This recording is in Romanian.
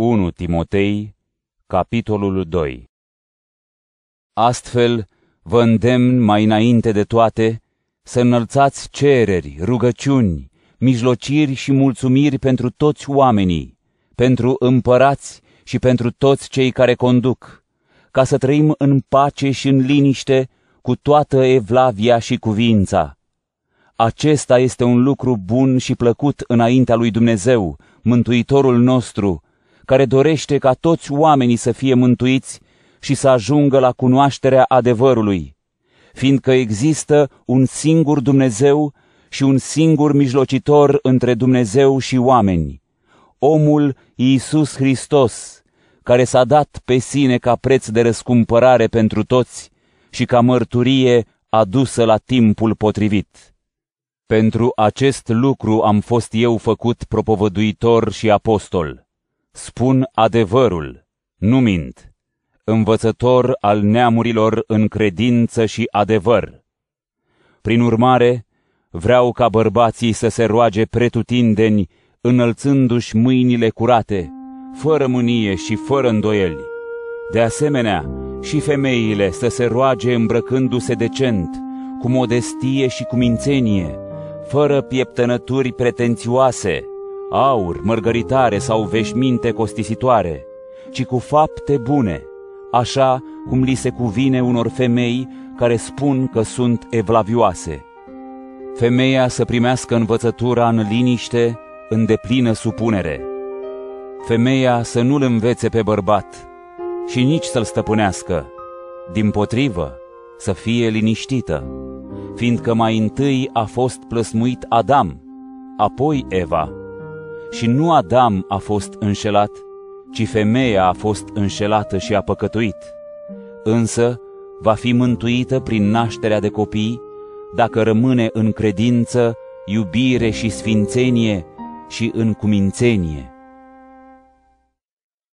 1 Timotei, capitolul 2 Astfel, vă îndemn mai înainte de toate să înălțați cereri, rugăciuni, mijlociri și mulțumiri pentru toți oamenii, pentru împărați și pentru toți cei care conduc, ca să trăim în pace și în liniște cu toată evlavia și cuvința. Acesta este un lucru bun și plăcut înaintea lui Dumnezeu, Mântuitorul nostru, care dorește ca toți oamenii să fie mântuiți și să ajungă la cunoașterea adevărului, fiindcă există un singur Dumnezeu și un singur mijlocitor între Dumnezeu și oameni, omul Iisus Hristos, care s-a dat pe sine ca preț de răscumpărare pentru toți și ca mărturie adusă la timpul potrivit. Pentru acest lucru am fost eu făcut propovăduitor și apostol. Spun adevărul, nu mint, învățător al neamurilor în credință și adevăr. Prin urmare, vreau ca bărbații să se roage pretutindeni, înălțându-și mâinile curate, fără mânie și fără îndoieli. De asemenea, și femeile să se roage îmbrăcându-se decent, cu modestie și cu mințenie, fără pieptănături pretențioase, aur, mărgăritare sau veșminte costisitoare, ci cu fapte bune, așa cum li se cuvine unor femei care spun că sunt evlavioase. Femeia să primească învățătura în liniște, în deplină supunere. Femeia să nu-l învețe pe bărbat și nici să-l stăpânească, din potrivă, să fie liniștită fiindcă mai întâi a fost plăsmuit Adam, apoi Eva. Și nu Adam a fost înșelat, ci femeia a fost înșelată și a păcătuit. Însă va fi mântuită prin nașterea de copii, dacă rămâne în credință, iubire și sfințenie și în cumințenie.